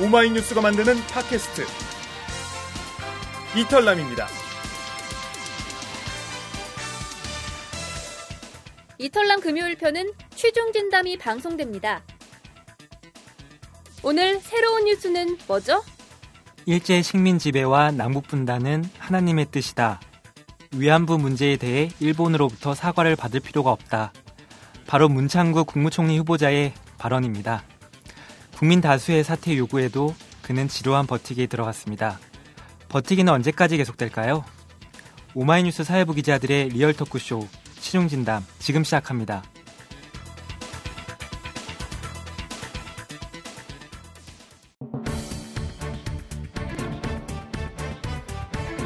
오마이뉴스가 만드는 팟캐스트 이털남입니다. 이털남 금요일 편은 최종 진담이 방송됩니다. 오늘 새로운 뉴스는 뭐죠? 일제 식민 지배와 남북 분단은 하나님의 뜻이다. 위안부 문제에 대해 일본으로부터 사과를 받을 필요가 없다. 바로 문창구 국무총리 후보자의 발언입니다. 국민 다수의 사퇴 요구에도 그는 지루한 버티기에 들어갔습니다. 버티기는 언제까지 계속될까요? 오마이뉴스 사회부 기자들의 리얼 토크쇼 취중진담 지금 시작합니다.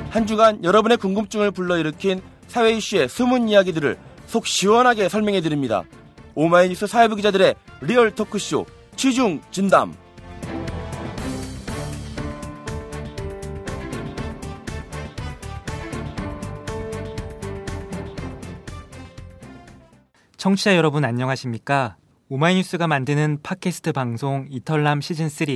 한 주간 여러분의 궁금증을 불러일으킨 사회 이슈의 숨은 이야기들을 속 시원하게 설명해 드립니다. 오마이뉴스 사회부 기자들의 리얼 토크쇼 취중 진담. 청취자 여러분 안녕하십니까? 오마이뉴스가 만드는 팟캐스트 방송 이털남 시즌 3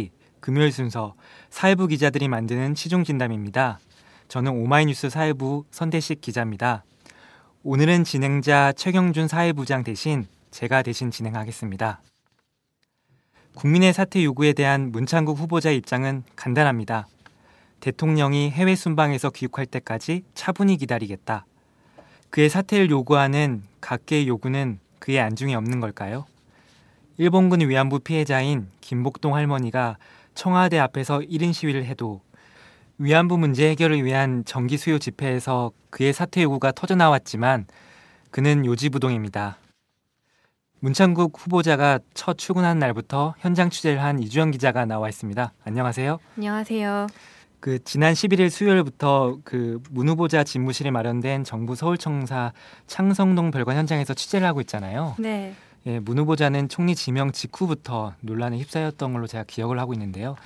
금요일 순서 사회부 기자들이 만드는 취중진담입니다. 저는 오마이뉴스 사회부 선대식 기자입니다. 오늘은 진행자 최경준 사회부장 대신 제가 대신 진행하겠습니다. 국민의 사퇴 요구에 대한 문창국 후보자의 입장은 간단합니다. 대통령이 해외 순방에서 귀국할 때까지 차분히 기다리겠다. 그의 사퇴를 요구하는 각계의 요구는 그의 안중에 없는 걸까요? 일본군 위안부 피해자인 김복동 할머니가 청와대 앞에서 1인 시위를 해도 위안부 문제 해결을 위한 정기 수요 집회에서 그의 사퇴 요구가 터져 나왔지만 그는 요지부동입니다. 문창국 후보자가 첫 출근한 날부터 현장 취재를 한 이주영 기자가 나와 있습니다. 안녕하세요. 안녕하세요. 그 지난 11일 수요일부터 그 문 후보자 집무실에 마련된 정부 서울청사 창성동 별관 현장에서 취재를 하고 있잖아요. 네. 예, 문 후보자는 총리 지명 직후부터 논란에 휩싸였던 걸로 제가 기억을 하고 있는데요.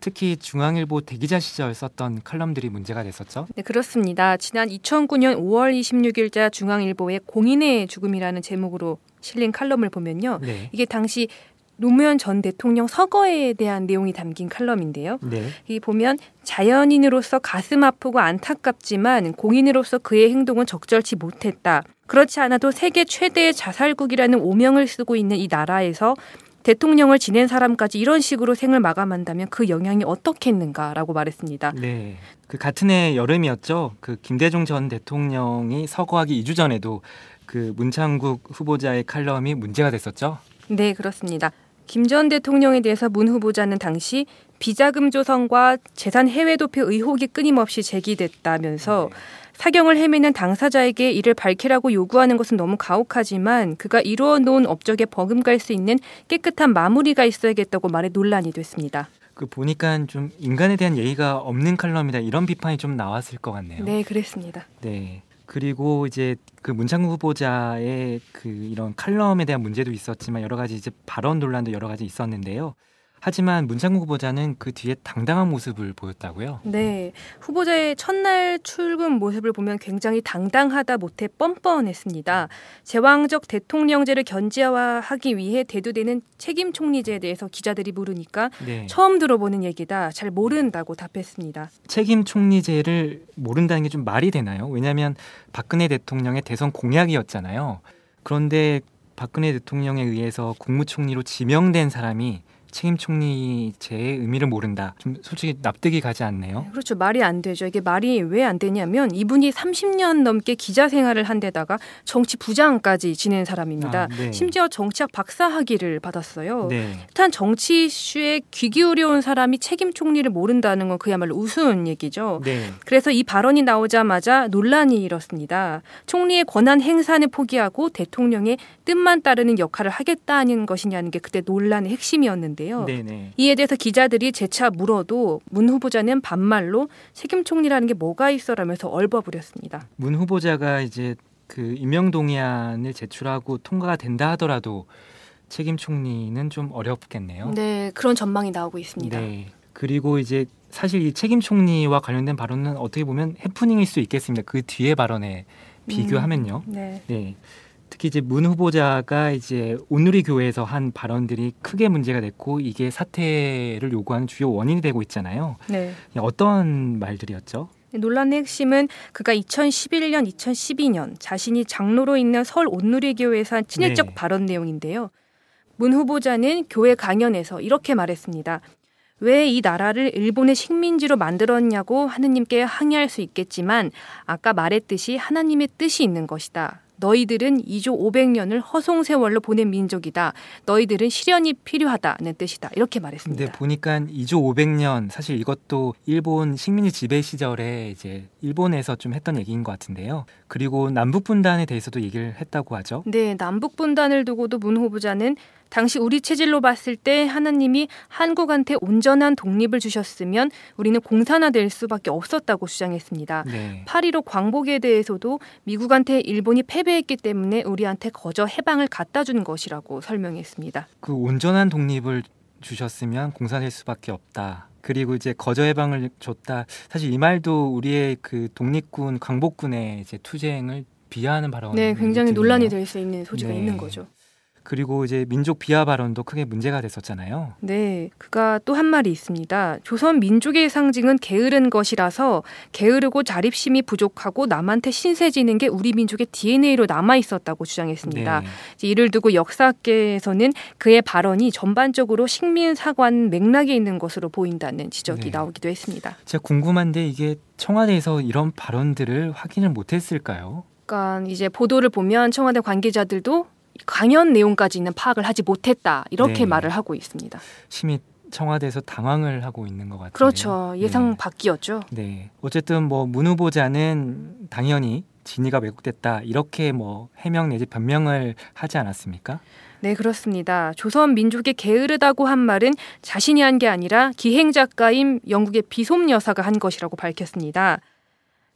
특히 중앙일보 대기자 시절 썼던 칼럼들이 문제가 됐었죠. 네, 그렇습니다. 지난 2009년 5월 26일자 중앙일보의 공인의 죽음이라는 제목으로 실린 칼럼을 보면요. 네. 이게 당시 노무현 전 대통령 서거에 대한 내용이 담긴 칼럼인데요. 네. 이 보면 자연인으로서 가슴 아프고 안타깝지만 공인으로서 그의 행동은 적절치 못했다. 그렇지 않아도 세계 최대의 자살국이라는 오명을 쓰고 있는 이 나라에서 대통령을 지낸 사람까지 이런 식으로 생을 마감한다면 그 영향이 어떻겠는가라고 말했습니다. 네. 그 같은 해 여름이었죠. 그 김대중 전 대통령이 서거하기 2주 전에도 그 문창국 후보자의 칼럼이 문제가 됐었죠. 네, 그렇습니다. 김 전 대통령에 대해서 문 후보자는 당시 비자금 조성과 재산 해외 도피 의혹이 끊임없이 제기됐다면서 사경을 헤매는 당사자에게 이를 밝히라고 요구하는 것은 너무 가혹하지만 그가 이루어 놓은 업적에 버금갈 수 있는 깨끗한 마무리가 있어야겠다고 말해 논란이 됐습니다. 그 보니까 좀 인간에 대한 예의가 없는 칼럼이다 이런 비판이 좀 나왔을 것 같네요. 네, 그랬습니다. 네. 그리고 이제 그 문창국 후보자의 그 이런 칼럼에 대한 문제도 있었지만 여러 가지 이제 발언 논란도 여러 가지 있었는데요. 하지만 문창국 후보자는 그 뒤에 당당한 모습을 보였다고요. 네. 후보자의 첫날 출근 모습을 보면 굉장히 당당하다 못해 뻔뻔했습니다. 제왕적 대통령제를 견제화하기 위해 대두되는 책임 총리제에 대해서 기자들이 물으니까 네. 처음 들어보는 얘기다. 잘 모른다고 답했습니다. 책임 총리제를 모른다는 게 좀 말이 되나요? 왜냐하면 박근혜 대통령의 대선 공약이었잖아요. 그런데 박근혜 대통령에 의해서 국무총리로 지명된 사람이 책임 총리제의 의미를 모른다. 좀 솔직히 납득이 가지 않네요. 그렇죠. 말이 안 되죠. 이게 말이 왜 안 되냐면 이분이 30년 넘게 기자 생활을 한 데다가 정치 부장까지 지낸 사람입니다. 아, 네. 심지어 정치학 박사 학위를 받았어요. 네. 일단 정치 이슈에 귀 기울여온 사람이 책임 총리를 모른다는 건 그야말로 우스운 얘기죠. 네. 그래서 이 발언이 나오자마자 논란이 일었습니다. 총리의 권한 행사는 포기하고 대통령의 뜻만 따르는 역할을 하겠다는 것이냐는 게 그때 논란의 핵심이었는데 요. 네, 네. 이에 대해서 기자들이 재차 물어도 문 후보자는 반말로 책임 총리라는 게 뭐가 있어라면서 얼버무렸습니다. 문 후보자가 이제 그 임명 동의안을 제출하고 통과가 된다 하더라도 책임 총리는 좀 어렵겠네요. 네, 그런 전망이 나오고 있습니다. 네. 그리고 이제 사실 이 책임 총리와 관련된 발언은 어떻게 보면 해프닝일 수 있겠습니다. 그 뒤에 발언에 비교하면요. 네. 네. 특히 이제 문 후보자가 이제 온누리 교회에서 한 발언들이 크게 문제가 됐고 이게 사퇴를 요구하는 주요 원인이 되고 있잖아요. 네. 어떤 말들이었죠? 논란의 핵심은 그가 2011년, 2012년 자신이 장로로 있는 서울 온누리교회에서 한 친일적 네. 발언 내용인데요. 문 후보자는 교회 강연에서 이렇게 말했습니다. 왜 이 나라를 일본의 식민지로 만들었냐고 하느님께 항의할 수 있겠지만 아까 말했듯이 하나님의 뜻이 있는 것이다. 너희들은 2조 500년을 허송세월로 보낸 민족이다. 너희들은 시련이 필요하다는 뜻이다. 이렇게 말했습니다. 근데 보니까 2조 500년 사실 이것도 일본 식민지 지배 시절에 이제 일본에서 좀 했던 얘기인 것 같은데요. 그리고 남북 분단에 대해서도 얘기를 했다고 하죠. 네, 남북 분단을 두고도 문 후보자는 당시 우리 체질로 봤을 때 하나님이 한국한테 온전한 독립을 주셨으면 우리는 공산화될 수밖에 없었다고 주장했습니다. 네. 8.15 광복에 대해서도 미국한테 일본이 패배 했기 때문에 우리한테 거저 해방을 갖다 준 것이라고 설명했습니다. 그 온전한 독립을 주셨으면 공산될 수밖에 없다. 그리고 이제 거저 해방을 줬다. 사실 이 말도 우리의 그 독립군 광복군의 이제 투쟁을 비하하는 발언. 네, 굉장히 논란이 될 수 있는 소지가 네. 있는 거죠. 그리고 이제 민족 비하 발언도 크게 문제가 됐었잖아요. 네, 그가 또 한 말이 있습니다. 조선 민족의 상징은 게으른 것이라서 게으르고 자립심이 부족하고 남한테 신세 지는 게 우리 민족의 DNA로 남아 있었다고 주장했습니다. 네. 이를 두고 역사학계에서는 그의 발언이 전반적으로 식민 사관 맥락에 있는 것으로 보인다는 지적이 네. 나오기도 했습니다. 제가 궁금한데 이게 청와대에서 이런 발언들을 확인을 못했을까요? 그러니까 이제 보도를 보면 청와대 관계자들도 강연 내용까지는 파악을 하지 못했다 이렇게 네. 말을 하고 있습니다. 심히 청와대에서 당황을 하고 있는 것 같아요. 그렇죠. 예상 네. 밖이었죠. 네. 어쨌든 뭐 문 후보자는 당연히 진위가 왜곡됐다 이렇게 뭐 해명 내지 변명을 하지 않았습니까? 네, 그렇습니다. 조선 민족이 게으르다고 한 말은 자신이 한 게 아니라 기행 작가인 영국의 비솜 여사가 한 것이라고 밝혔습니다.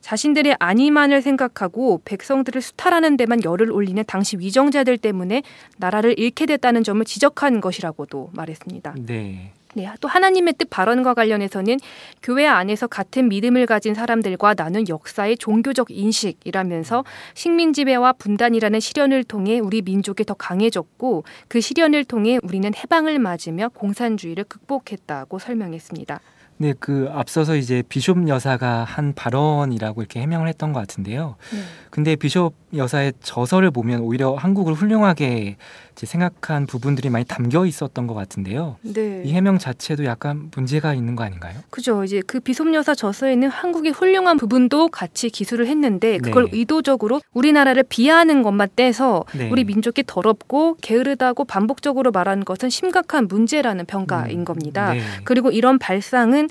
자신들의 안위만을 생각하고 백성들을 수탈하는 데만 열을 올리는 당시 위정자들 때문에 나라를 잃게 됐다는 점을 지적한 것이라고도 말했습니다. 네. 네, 또 하나님의 뜻 발언과 관련해서는 교회 안에서 같은 믿음을 가진 사람들과 나눈 역사의 종교적 인식이라면서 식민 지배와 분단이라는 시련을 통해 우리 민족이 더 강해졌고 그 시련을 통해 우리는 해방을 맞으며 공산주의를 극복했다고 설명했습니다. 네, 그 앞서서 이제 비숍 여사가 한 발언이라고 이렇게 해명을 했던 것 같은데요. 네. 근데 비숍 여사의 저서를 보면 오히려 한국을 훌륭하게 생각한 부분들이 많이 담겨 있었던 것 같은데요. 네. 이 해명 자체도 약간 문제가 있는 거 아닌가요? 그죠. 이제 그 비솜여사 저서에는 한국의 훌륭한 부분도 같이 기술을 했는데 그걸 네. 의도적으로 우리나라를 비하하는 것만 떼서 네. 우리 민족이 더럽고 게으르다고 반복적으로 말하는 것은 심각한 문제라는 평가인 음, 겁니다. 네. 그리고 이런 발상은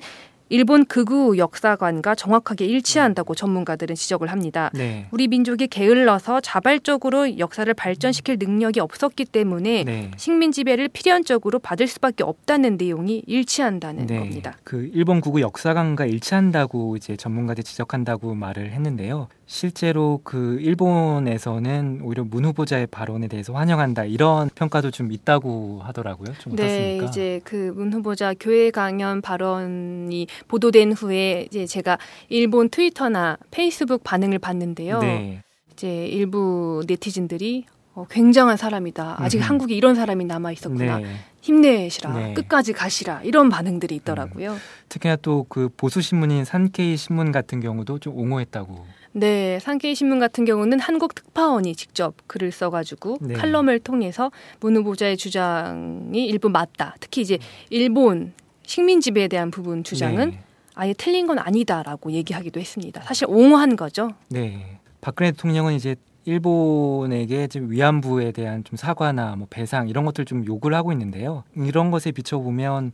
일본 극우 역사관과 정확하게 일치한다고 전문가들은 지적을 합니다. 네. 우리 민족이 게을러서 자발적으로 역사를 발전시킬 능력이 없었기 때문에 네. 식민 지배를 필연적으로 받을 수밖에 없다는 내용이 일치한다는 네. 겁니다. 그 일본 국우 역사관과 일치한다고 이제 전문가들이 지적한다고 말을 했는데요. 실제로 그 일본에서는 오히려 문 후보자의 발언에 대해서 환영한다 이런 평가도 좀 있다고 하더라고요. 좀 네, 어떻습니까? 이제 그 문 후보자 교회 강연 발언이 보도된 후에 이제 제가 일본 트위터나 페이스북 반응을 봤는데요. 네. 이제 일부 네티즌들이 어, 굉장한 사람이다. 아직 음흠. 한국에 이런 사람이 남아 있었구나. 네. 힘내시라. 네. 음. 끝까지 가시라. 이런 반응들이 있더라고요. 특히나 또 그 보수 신문인 산케이 신문 같은 경우도 좀 옹호했다고. 네, 산케이 신문 같은 경우는 한국 특파원이 직접 글을 써가지고 네. 칼럼을 통해서 문 후보자의 주장이 일부 맞다. 특히 이제 일본 식민 지배에 대한 부분 주장은 네. 아예 틀린 건 아니다라고 얘기하기도 했습니다. 사실 옹호한 거죠. 네. 박근혜 대통령은 이제 일본에게 지금 위안부에 대한 좀 사과나 뭐 배상 이런 것들 좀 요구를 하고 있는데요. 이런 것에 비춰보면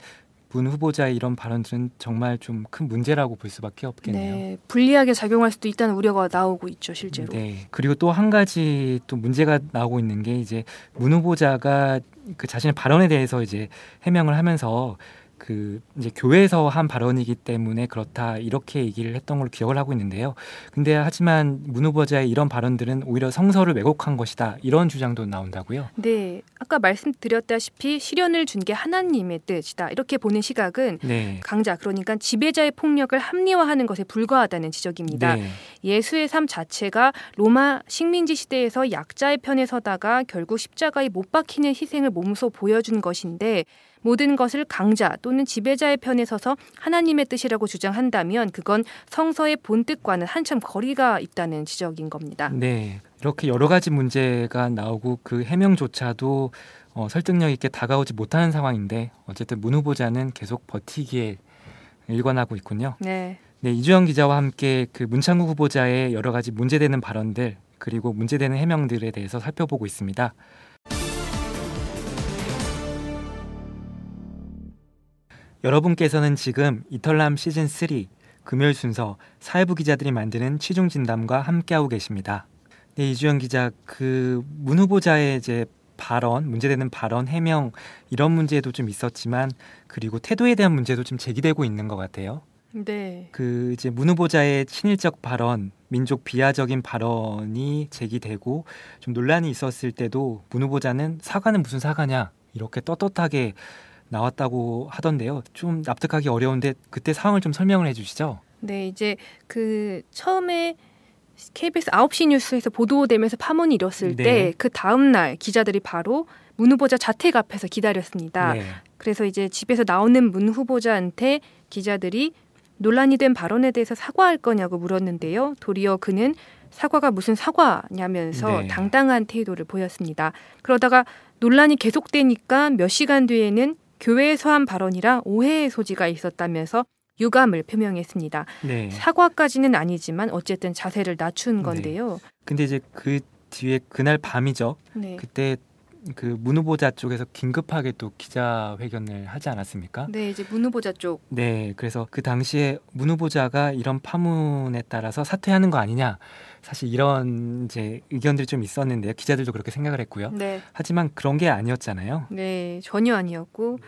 문 후보자의 이런 발언들은 정말 좀 큰 문제라고 볼 수밖에 없겠네요. 네, 불리하게 작용할 수도 있다는 우려가 나오고 있죠, 실제로. 네. 그리고 또 한 가지 또 문제가 나오고 있는 게 이제 문 후보자가 그 자신의 발언에 대해서 이제 해명을 하면서 그 이제 교회에서 한 발언이기 때문에 그렇다 이렇게 얘기를 했던 걸로 기억을 하고 있는데요. 근데 하지만 문 후보자의 이런 발언들은 오히려 성서를 왜곡한 것이다 이런 주장도 나온다고요. 네, 아까 말씀드렸다시피 시련을 준 게 하나님의 뜻이다 이렇게 보는 시각은 네. 강자 그러니까 지배자의 폭력을 합리화하는 것에 불과하다는 지적입니다. 네. 예수의 삶 자체가 로마 식민지 시대에서 약자의 편에 서다가 결국 십자가에 못 박히는 희생을 몸소 보여준 것인데 모든 것을 강자 또는 지배자의 편에 서서 하나님의 뜻이라고 주장한다면 그건 성서의 본뜻과는 한참 거리가 있다는 지적인 겁니다. 네. 이렇게 여러 가지 문제가 나오고 그 해명조차도 어, 설득력 있게 다가오지 못하는 상황인데 어쨌든 문 후보자는 계속 버티기에 일관하고 있군요. 네. 네, 이주영 기자와 함께 그 문창구 후보자의 여러 가지 문제되는 발언들 그리고 문제되는 해명들에 대해서 살펴보고 있습니다. 여러분께서는 지금 이털남 시즌 3 금요일 순서 사회부 기자들이 만드는 취중 진담과 함께하고 계십니다. 네, 이주영 기자 그 문 후보자의 이제 발언, 문제되는 발언, 해명 이런 문제도 좀 있었지만 그리고 태도에 대한 문제도 좀 제기되고 있는 것 같아요. 네. 그 이제 문 후보자의 친일적 발언, 민족 비하적인 발언이 제기되고 좀 논란이 있었을 때도 문 후보자는 사과는 무슨 사과냐 이렇게 떳떳하게 나왔다고 하던데요. 좀 납득하기 어려운데 그때 상황을 좀 설명을 해주시죠. 네, 이제 그 처음에 KBS 9시 뉴스에서 보도되면서 파문이 일었을 네. 때그 다음 날 기자들이 바로 문 후보자 자택 앞에서 기다렸습니다. 네. 그래서 이제 집에서 나오는 문 후보자한테 기자들이 논란이 된 발언에 대해서 사과할 거냐고 물었는데요. 도리어 그는 사과가 무슨 사과냐면서 네. 당당한 태도를 보였습니다. 그러다가 논란이 계속되니까 몇 시간 뒤에는 교회에서 한 발언이라 오해의 소지가 있었다면서 유감을 표명했습니다. 네. 사과까지는 아니지만 어쨌든 자세를 낮춘 건데요. 근데 이제 그 뒤에 그날 밤이죠. 네. 그때 그문 후보자 쪽에서 긴급하게 또 기자회견을 하지 않았습니까? 네, 이제 문 후보자 쪽. 네, 그래서 그 당시에 문 후보자가 이런 파문에 따라서 사퇴하는 거 아니냐, 사실 이런 이제 의견들이 좀 있었는데요. 기자들도 그렇게 생각을 했고요. 네. 하지만 그런 게 아니었잖아요. 네, 전혀 아니었고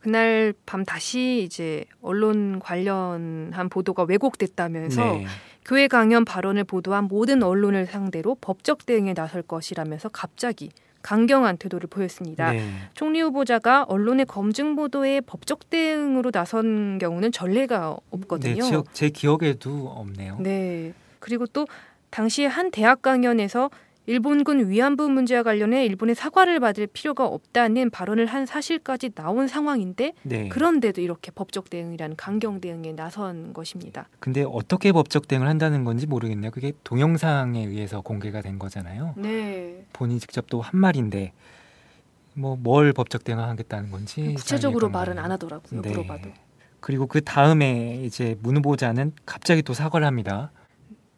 그날 밤 다시 이제 언론 관련한 보도가 왜곡됐다면서 네, 교회 강연 발언을 보도한 모든 언론을 상대로 법적 대응에 나설 것이라면서 갑자기 강경한 태도를 보였습니다. 네, 총리 후보자가 언론의 검증 보도에 법적 대응으로 나선 경우는 전례가 네, 없거든요. 지역 제 기억에도 없네요. 네. 그리고 또 당시 한 대학 강연에서 일본군 위안부 문제와 관련해 일본의 사과를 받을 필요가 없다는 발언을 한 사실까지 나온 상황인데 네. 그런데도 이렇게 법적 대응이라는 강경 대응에 나선 것입니다. 근데 어떻게 법적 대응을 한다는 건지 모르겠네요. 그게 동영상에 의해서 공개가 된 거잖아요. 네. 본인이 직접 또 한 말인데 뭐 뭘 법적 대응하겠다는 건지 구체적으로 말은. 안 하더라고요. 네. 물어봐도. 그리고 그 다음에 이제 문 후보자는 갑자기 또 사과를 합니다.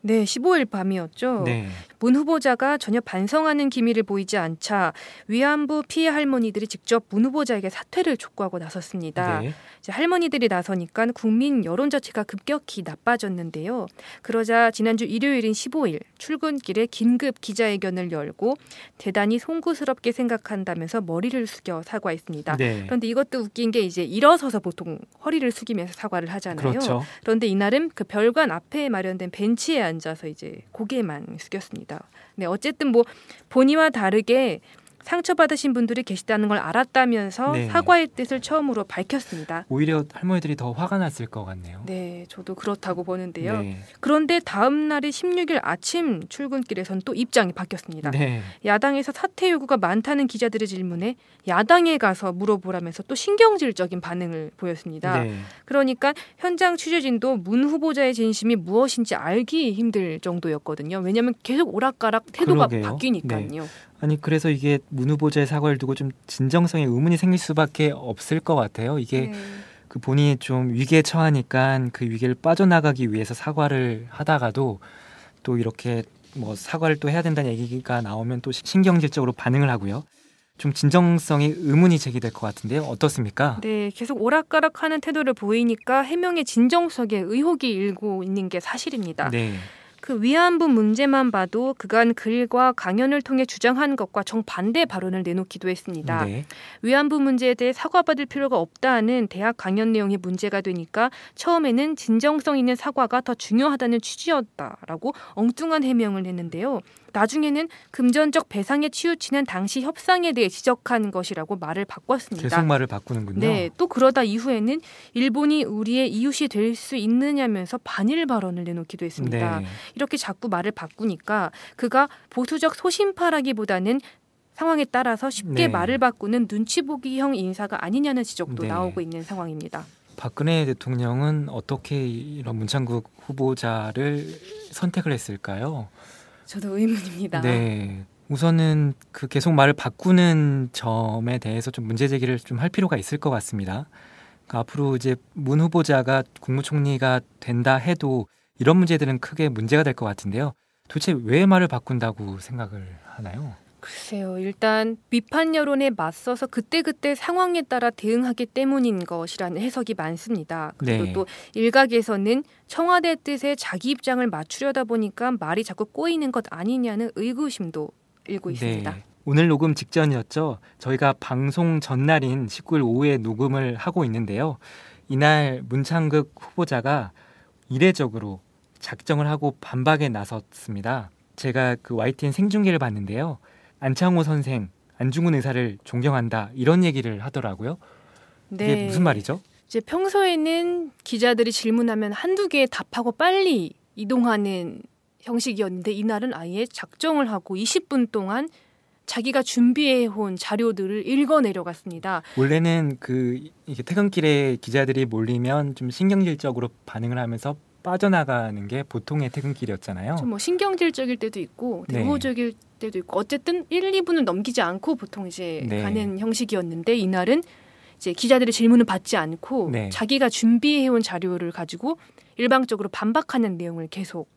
네, 15일 밤이었죠. 네, 문 후보자가 전혀 반성하는 기미를 보이지 않자 위안부 피해 할머니들이 직접 문 후보자에게 사퇴를 촉구하고 나섰습니다. 네, 이제 할머니들이 나서니까 국민 여론 자체가 급격히 나빠졌는데요. 그러자 지난주 일요일인 15일 출근길에 긴급 기자회견을 열고 대단히 송구스럽게 생각한다면서 머리를 숙여 사과했습니다. 네. 그런데 이것도 웃긴 게 이제 일어서서 보통 허리를 숙이면서 사과를 하잖아요. 그렇죠. 그런데 이날은 그 별관 앞에 마련된 벤치에 앉아서 이제 고개만 숙였습니다. 네, 어쨌든 뭐 본의와 다르게 상처받으신 분들이 계시다는 걸 알았다면서 네. 사과의 뜻을 처음으로 밝혔습니다. 오히려 할머니들이 더 화가 났을 것 같네요. 네, 저도 그렇다고 보는데요. 네, 그런데 다음 날이 16일 아침 출근길에선 또 입장이 바뀌었습니다. 네, 야당에서 사퇴 요구가 많다는 기자들의 질문에 야당에 가서 물어보라면서 또 신경질적인 반응을 보였습니다. 네. 그러니까 현장 취재진도 문 후보자의 진심이 무엇인지 알기 힘들 정도였거든요. 왜냐하면 계속 오락가락 태도가 그러게요. 바뀌니까요. 아니 그래서 이게 문 후보자의 사과를 두고 좀 진정성에 의문이 생길 수밖에 없을 것 같아요. 이게 네. 그 본인이 좀 위기에 처하니까 그 위기를 빠져나가기 위해서 사과를 하다가도 또 이렇게 뭐 사과를 또 해야 된다는 얘기가 나오면 또 신경질적으로 반응을 하고요. 좀 진정성에 의문이 제기될 것 같은데요. 어떻습니까? 네, 계속 오락가락하는 태도를 보이니까 해명의 진정성에 의혹이 일고 있는 게 사실입니다. 네. 그 위안부 문제만 봐도 그간 글과 강연을 통해 주장한 것과 정반대 발언을 내놓기도 했습니다. 네. 위안부 문제에 대해 사과받을 필요가 없다는 대학 강연 내용이 문제가 되니까 처음에는 진정성 있는 사과가 더 중요하다는 취지였다라고 엉뚱한 해명을 했는데요. 나중에는 금전적 배상에 치우치는 당시 협상에 대해 지적한 것이라고 말을 바꿨습니다. 계속 말을 바꾸는군요. 네, 또 그러다 이후에는 일본이 우리의 이웃이 될 수 있느냐면서 반일 발언을 내놓기도 했습니다. 네. 이렇게 자꾸 말을 바꾸니까 그가 보수적 소신파라기보다는 상황에 따라서 쉽게 네. 말을 바꾸는 눈치 보기형 인사가 아니냐는 지적도 네. 나오고 있는 상황입니다. 박근혜 대통령은 어떻게 이런 문창국 후보자를 선택을 했을까요? 저도 의문입니다. 네. 우선은 그 계속 말을 바꾸는 점에 대해서 좀 문제 제기를 좀 할 필요가 있을 것 같습니다. 그러니까 앞으로 이제 문 후보자가 국무총리가 된다 해도 이런 문제들은 크게 문제가 될 것 같은데요. 도대체 왜 말을 바꾼다고 생각을 하나요? 글쎄요. 일단 비판 여론에 맞서서 그때그때 상황에 따라 대응하기 때문인 것이라는 해석이 많습니다. 그리고 네. 또 일각에서는 청와대 뜻에 자기 입장을 맞추려다 보니까 말이 자꾸 꼬이는 것 아니냐는 의구심도 일고 있습니다. 네. 오늘 녹음 직전이었죠. 저희가 방송 전날인 19일 오후에 녹음을 하고 있는데요. 이날 문창극 후보자가 이례적으로 작정을 하고 반박에 나섰습니다. 제가 그 YTN 생중계를 봤는데요. 안창호 선생, 안중근 의사를 존경한다 이런 얘기를 하더라고요. 이게 네. 무슨 말이죠? 이제 평소에는 기자들이 질문하면 한두 개 답하고 빨리 이동하는 형식이었는데 이날은 아예 작정을 하고 20분 동안 자기가 준비해 온 자료들을 읽어 내려갔습니다. 원래는 그 이게 퇴근길에 기자들이 몰리면 좀 신경질적으로 반응을 하면서 빠져나가는 게 보통의 퇴근길이었잖아요. 좀뭐 신경질적일 때도 있고 네. 대모적일 때도 있고 어쨌든 1, 2분을 넘기지 않고 보통 이제 네. 가는 형식이었는데 이날은 이제 기자들의 질문을 받지 않고 네. 자기가 준비해 온 자료를 가지고 일방적으로 반박하는 내용을 계속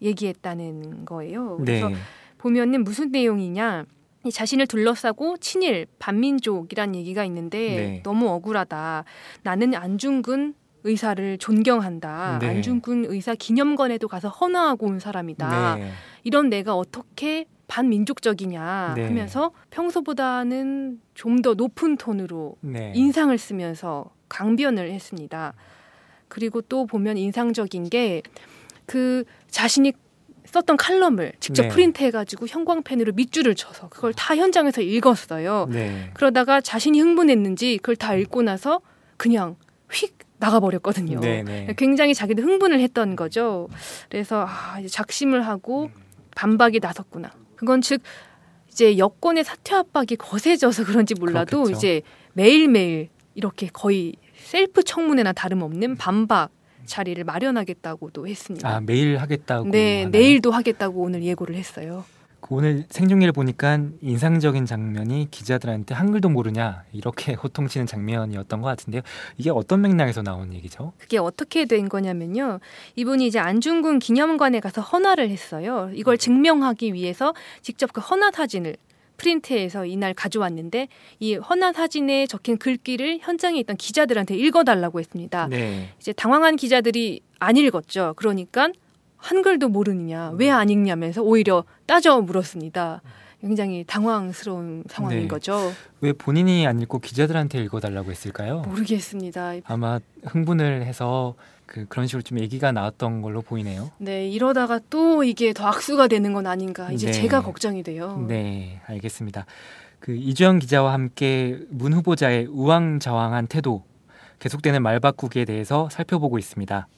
얘기했다는 거예요. 그래서 네. 보면은 무슨 내용이냐 이 자신을 둘러싸고 친일 반민족이란 얘기가 있는데 네. 너무 억울하다. 나는 안중근 의사를 존경한다. 네. 안중근 의사 기념관에도 가서 헌화하고 온 사람이다. 네. 이런 내가 어떻게 반민족적이냐 네. 하면서 평소보다는 좀 더 높은 톤으로 네. 인상을 쓰면서 강변을 했습니다. 그리고 또 보면 인상적인 게 그 자신이 썼던 칼럼을 직접 네. 프린트해가지고 형광펜으로 밑줄을 쳐서 그걸 다 현장에서 읽었어요. 네. 그러다가 자신이 흥분했는지 그걸 다 읽고 나서 그냥 휙 나가버렸거든요. 네, 네. 굉장히 자기도 흥분을 했던 거죠. 그래서 아, 이제 작심을 하고 반박이 나섰구나. 그건 즉 이제 여권의 사퇴 압박이 거세져서 그런지 몰라도 그렇겠죠. 이제 매일매일 이렇게 거의 셀프 청문회나 다름없는 반박 자리를 마련하겠다고도 했습니다. 아 매일 하겠다고. 네, 하나요? 내일도 하겠다고 오늘 예고를 했어요. 그 오늘 생중계를 보니까 인상적인 장면이 기자들한테 한글도 모르냐 이렇게 호통치는 장면이었던 것 같은데요. 이게 어떤 맥락에서 나온 얘기죠? 그게 어떻게 된 거냐면요. 이분이 이제 안중근 기념관에 가서 헌화를 했어요. 이걸 증명하기 위해서 직접 그 헌화 사진을 프린트해서 이날 가져왔는데 이 헌화 사진에 적힌 글귀를 현장에 있던 기자들한테 읽어달라고 했습니다. 네. 이제 당황한 기자들이 안 읽었죠. 그러니까 한글도 모르느냐, 왜 안 읽냐면서 오히려 따져 물었습니다. 굉장히 당황스러운 상황인 네. 거죠. 왜 본인이 안 읽고 기자들한테 읽어달라고 했을까요? 모르겠습니다. 아마 흥분을 해서 그 그런 식으로 좀 얘기가 나왔던 걸로 보이네요. 네, 이러다가 또 이게 더 악수가 되는 건 아닌가. 이제 네. 제가 걱정이 돼요. 네, 알겠습니다. 그 이주영 기자와 함께 문 후보자의 우왕좌왕한 태도, 계속되는 말바꾸기에 대해서 살펴보고 있습니다.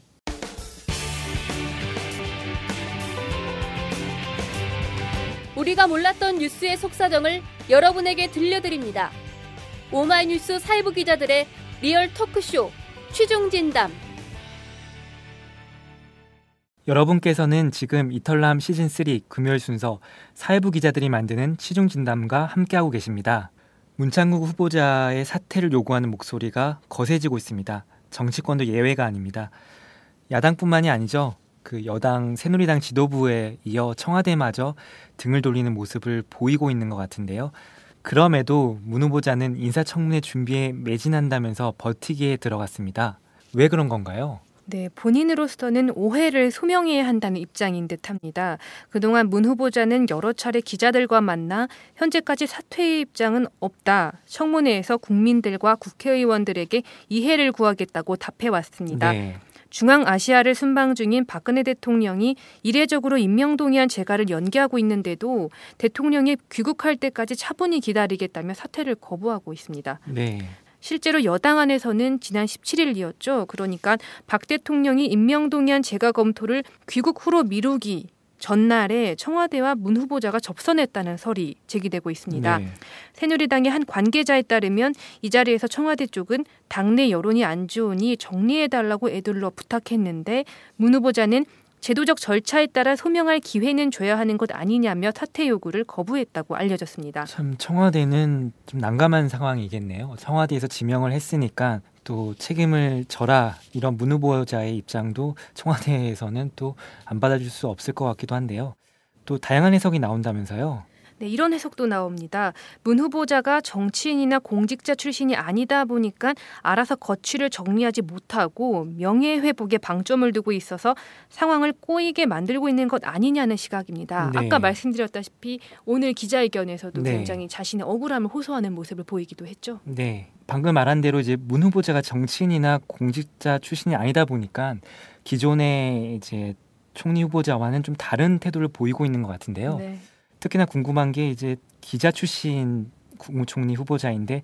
우리가 몰랐던 뉴스의 속사정을 여러분에게 들려드립니다. 오마이뉴스 사회부 기자들의 리얼 토크쇼 취중진담 여러분께서는 지금 이털남 시즌 3 금요일 순서 사회부 기자들이 만드는 취중진담과 함께하고 계십니다. 문창국 후보자의 사퇴를 요구하는 목소리가 거세지고 있습니다. 정치권도 예외가 아닙니다. 야당뿐만이 아니죠. 그 여당 새누리당 지도부에 이어 청와대마저 등을 돌리는 모습을 보이고 있는 것 같은데요. 그럼에도 문 후보자는 인사청문회 준비에 매진한다면서 버티기에 들어갔습니다. 왜 그런 건가요? 네, 본인으로서는 오해를 소명해야 한다는 입장인 듯합니다. 그동안 문 후보자는 여러 차례 기자들과 만나 현재까지 사퇴의 입장은 없다. 청문회에서 국민들과 국회의원들에게 이해를 구하겠다고 답해왔습니다. 네. 중앙아시아를 순방 중인 박근혜 대통령이 이례적으로 임명동의안 재가를 연기하고 있는데도 대통령이 귀국할 때까지 차분히 기다리겠다며 사퇴를 거부하고 있습니다. 네. 실제로 여당 안에서는 지난 17일이었죠. 그러니까 박 대통령이 임명동의안 재가 검토를 귀국 후로 미루기 전날에 청와대와 문 후보자가 접선했다는 설이 제기되고 있습니다. 네. 새누리당의 한 관계자에 따르면 이 자리에서 청와대 쪽은 당내 여론이 안 좋으니 정리해달라고 애들러 부탁했는데 문 후보자는 제도적 절차에 따라 소명할 기회는 줘야 하는 것 아니냐며 사퇴 요구를 거부했다고 알려졌습니다. 참 청와대는 좀 난감한 상황이겠네요. 청와대에서 지명을 했으니까 또 책임을 져라 이런 문 후보자의 입장도 청와대에서는 또 안 받아줄 수 없을 것 같기도 한데요. 또 다양한 해석이 나온다면서요. 네, 이런 해석도 나옵니다. 문 후보자가 정치인이나 공직자 출신이 아니다 보니까 알아서 거취를 정리하지 못하고 명예회복에 방점을 두고 있어서 상황을 꼬이게 만들고 있는 것 아니냐는 시각입니다. 네. 아까 말씀드렸다시피 오늘 기자회견에서도 네. 굉장히 자신의 억울함을 호소하는 모습을 보이기도 했죠. 네. 방금 말한 대로 이제 문 후보자가 정치인이나 공직자 출신이 아니다 보니까 기존의 이제 총리 후보자와는 좀 다른 태도를 보이고 있는 것 같은데요. 네. 특히나 궁금한 게 이제 기자 출신 국무총리 후보자인데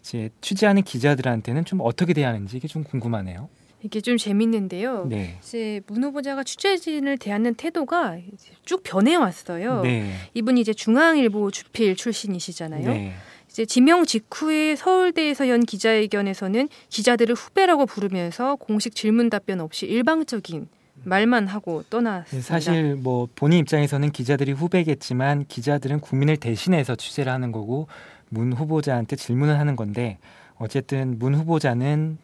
이제 취재하는 기자들한테는 좀 어떻게 대하는지 이게 좀 궁금하네요. 이게 좀 재밌는데요. 네. 이제 문 후보자가 취재진을 대하는 태도가 쭉 변해 왔어요. 네. 이분이 이제 중앙일보 주필 출신이시잖아요. 네. 이제 지명 직후에 서울대에서 연 기자회견에서는 기자들을 후배라고 부르면서 공식 질문 답변 없이 일방적인 말만 하고 떠났습니다. 사실 뭐 본인 입장에서는 기자들이 후배겠지만 기자들은 국민을 대신해서 취재를 하는 거고 문 후보자한테 질문을 하는 건데 어쨌든 문 후보자는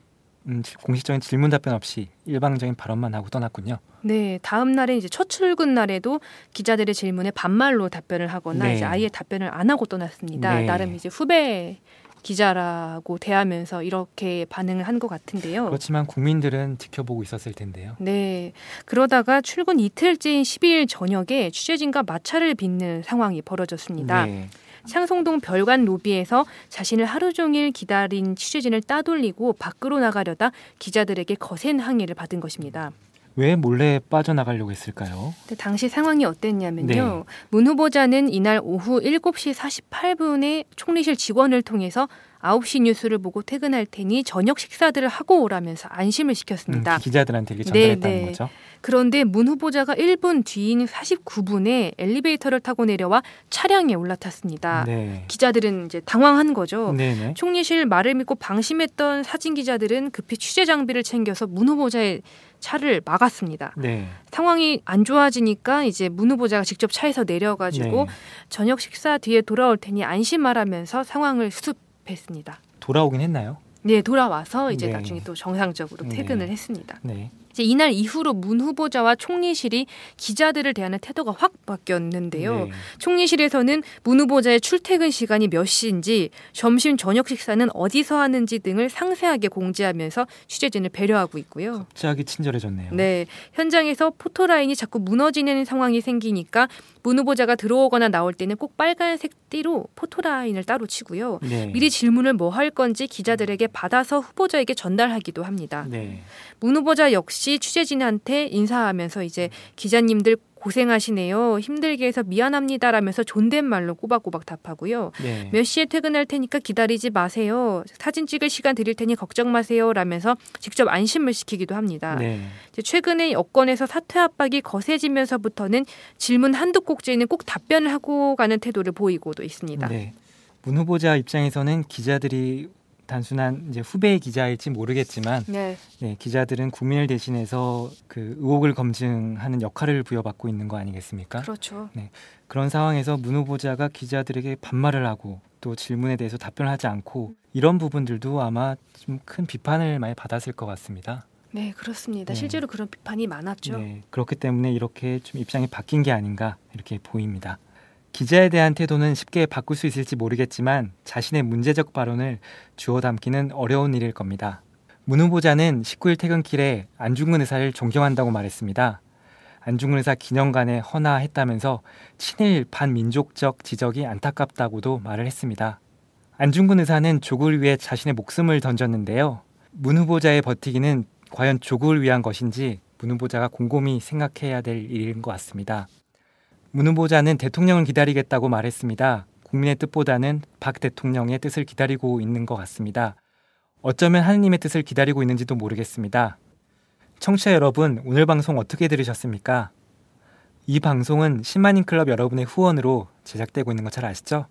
음, 공식적인 질문 답변 없이 일방적인 발언만 하고 떠났군요. 네, 다음 날에 이제 첫 출근 날에도 기자들의 질문에 반말로 답변을 하거나 네. 이제 아예 답변을 안 하고 떠났습니다. 네. 나름 이제 후배 기자라고 대하면서 이렇게 반응을 한 것 같은데요. 그렇지만 국민들은 지켜보고 있었을 텐데요. 네. 그러다가 출근 이틀째인 12일 저녁에 취재진과 마찰을 빚는 상황이 벌어졌습니다. 네. 창송동 별관 로비에서 자신을 하루 종일 기다린 취재진을 따돌리고 밖으로 나가려다 기자들에게 거센 항의를 받은 것입니다. 왜 몰래 빠져나가려고 했을까요? 당시 상황이 어땠냐면요. 네. 문 후보자는 이날 오후 7시 48분에 총리실 직원을 통해서 9시 뉴스를 보고 퇴근할 테니 저녁 식사들을 하고 오라면서 안심을 시켰습니다. 음, 기자들한테 이렇게 전달했다는 네, 네. 거죠. 그런데 문 후보자가 1분 뒤인 49분에 엘리베이터를 타고 내려와 차량에 올라탔습니다. 네. 기자들은 이제 당황한 거죠. 네네. 총리실 말을 믿고 방심했던 사진 기자들은 급히 취재 장비를 챙겨서 문 후보자의 차를 막았습니다. 네. 상황이 안 좋아지니까 이제 문 후보자가 직접 차에서 내려가지고 네. 저녁 식사 뒤에 돌아올 테니 안심하라면서 상황을 수습 했습니다. 돌아오긴 했나요? 네, 돌아와서 이제 네. 나중에 또 정상적으로 네. 퇴근을 했습니다. 네. 이제 이날 이후로 문 후보자와 총리실이 기자들을 대하는 태도가 확 바뀌었는데요. 네. 총리실에서는 문 후보자의 출퇴근 시간이 몇 시인지, 점심 저녁 식사는 어디서 하는지 등을 상세하게 공지하면서 취재진을 배려하고 있고요. 갑자기 친절해졌네요. 네, 현장에서 포토라인이 자꾸 무너지는 상황이 생기니까 문 후보자가 들어오거나 나올 때는 꼭 빨간색 띠로 포토라인을 따로 치고요. 네. 미리 질문을 뭐 할 건지 기자들에게 받아서 후보자에게 전달하기도 합니다. 네. 문 후보자 역시 취재진한테 인사하면서 이제 기자님들 고생하시네요. 힘들게 해서 미안합니다라면서 존댓말로 꼬박꼬박 답하고요. 네. 몇 시에 퇴근할 테니까 기다리지 마세요. 사진 찍을 시간 드릴 테니 걱정 마세요 라면서 직접 안심을 시키기도 합니다. 네. 최근에 여권에서 사퇴 압박이 거세지면서부터는 질문 한두 꼭지는 꼭 답변을 하고 가는 태도를 보이고도 있습니다. 네. 문 후보자 입장에서는 기자들이 단순한 이제 후배 기자일지 모르겠지만 네. 네, 기자들은 국민을 대신해서 그 의혹을 검증하는 역할을 부여받고 있는 거 아니겠습니까? 그렇죠. 네, 그런 상황에서 문 후보자가 기자들에게 반말을 하고 또 질문에 대해서 답변하지 않고 이런 부분들도 아마 좀 큰 비판을 많이 받았을 것 같습니다. 네, 그렇습니다. 네. 실제로 그런 비판이 많았죠. 네, 그렇기 때문에 이렇게 좀 입장이 바뀐 게 아닌가 이렇게 보입니다. 기자에 대한 태도는 쉽게 바꿀 수 있을지 모르겠지만 자신의 문제적 발언을 주워 담기는 어려운 일일 겁니다. 문 후보자는 19일 퇴근길에 안중근 의사를 존경한다고 말했습니다. 안중근 의사 기념관에 헌화했다면서 친일 반민족적 지적이 안타깝다고도 말을 했습니다. 안중근 의사는 조국을 위해 자신의 목숨을 던졌는데요. 문 후보자의 버티기는 과연 조국을 위한 것인지 문 후보자가 곰곰이 생각해야 될 일인 것 같습니다. 문 후보자는 대통령을 기다리겠다고 말했습니다. 국민의 뜻보다는 박 대통령의 뜻을 기다리고 있는 것 같습니다. 어쩌면 하느님의 뜻을 기다리고 있는지도 모르겠습니다. 청취자 여러분, 오늘 방송 어떻게 들으셨습니까? 이 방송은 10만인 클럽 여러분의 후원으로 제작되고 있는 거잘 아시죠?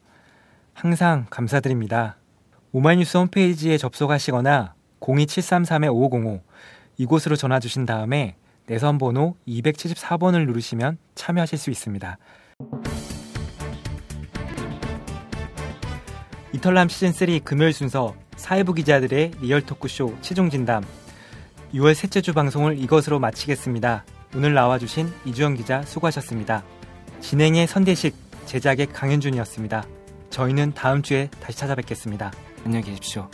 항상 감사드립니다. 오마이뉴스 홈페이지에 접속하시거나 02733-5505 이곳으로 전화 주신 다음에 내선 번호 274번을 누르시면 참여하실 수 있습니다. 이털남 시즌3 금요일 순서 사회부 기자들의 리얼 토크쇼 취중진담 6월 셋째 주 방송을 이것으로 마치겠습니다. 오늘 나와주신 이주영 기자 수고하셨습니다. 진행의 선대식, 제작의 강현준이었습니다. 저희는 다음 주에 다시 찾아뵙겠습니다. 안녕히 계십시오.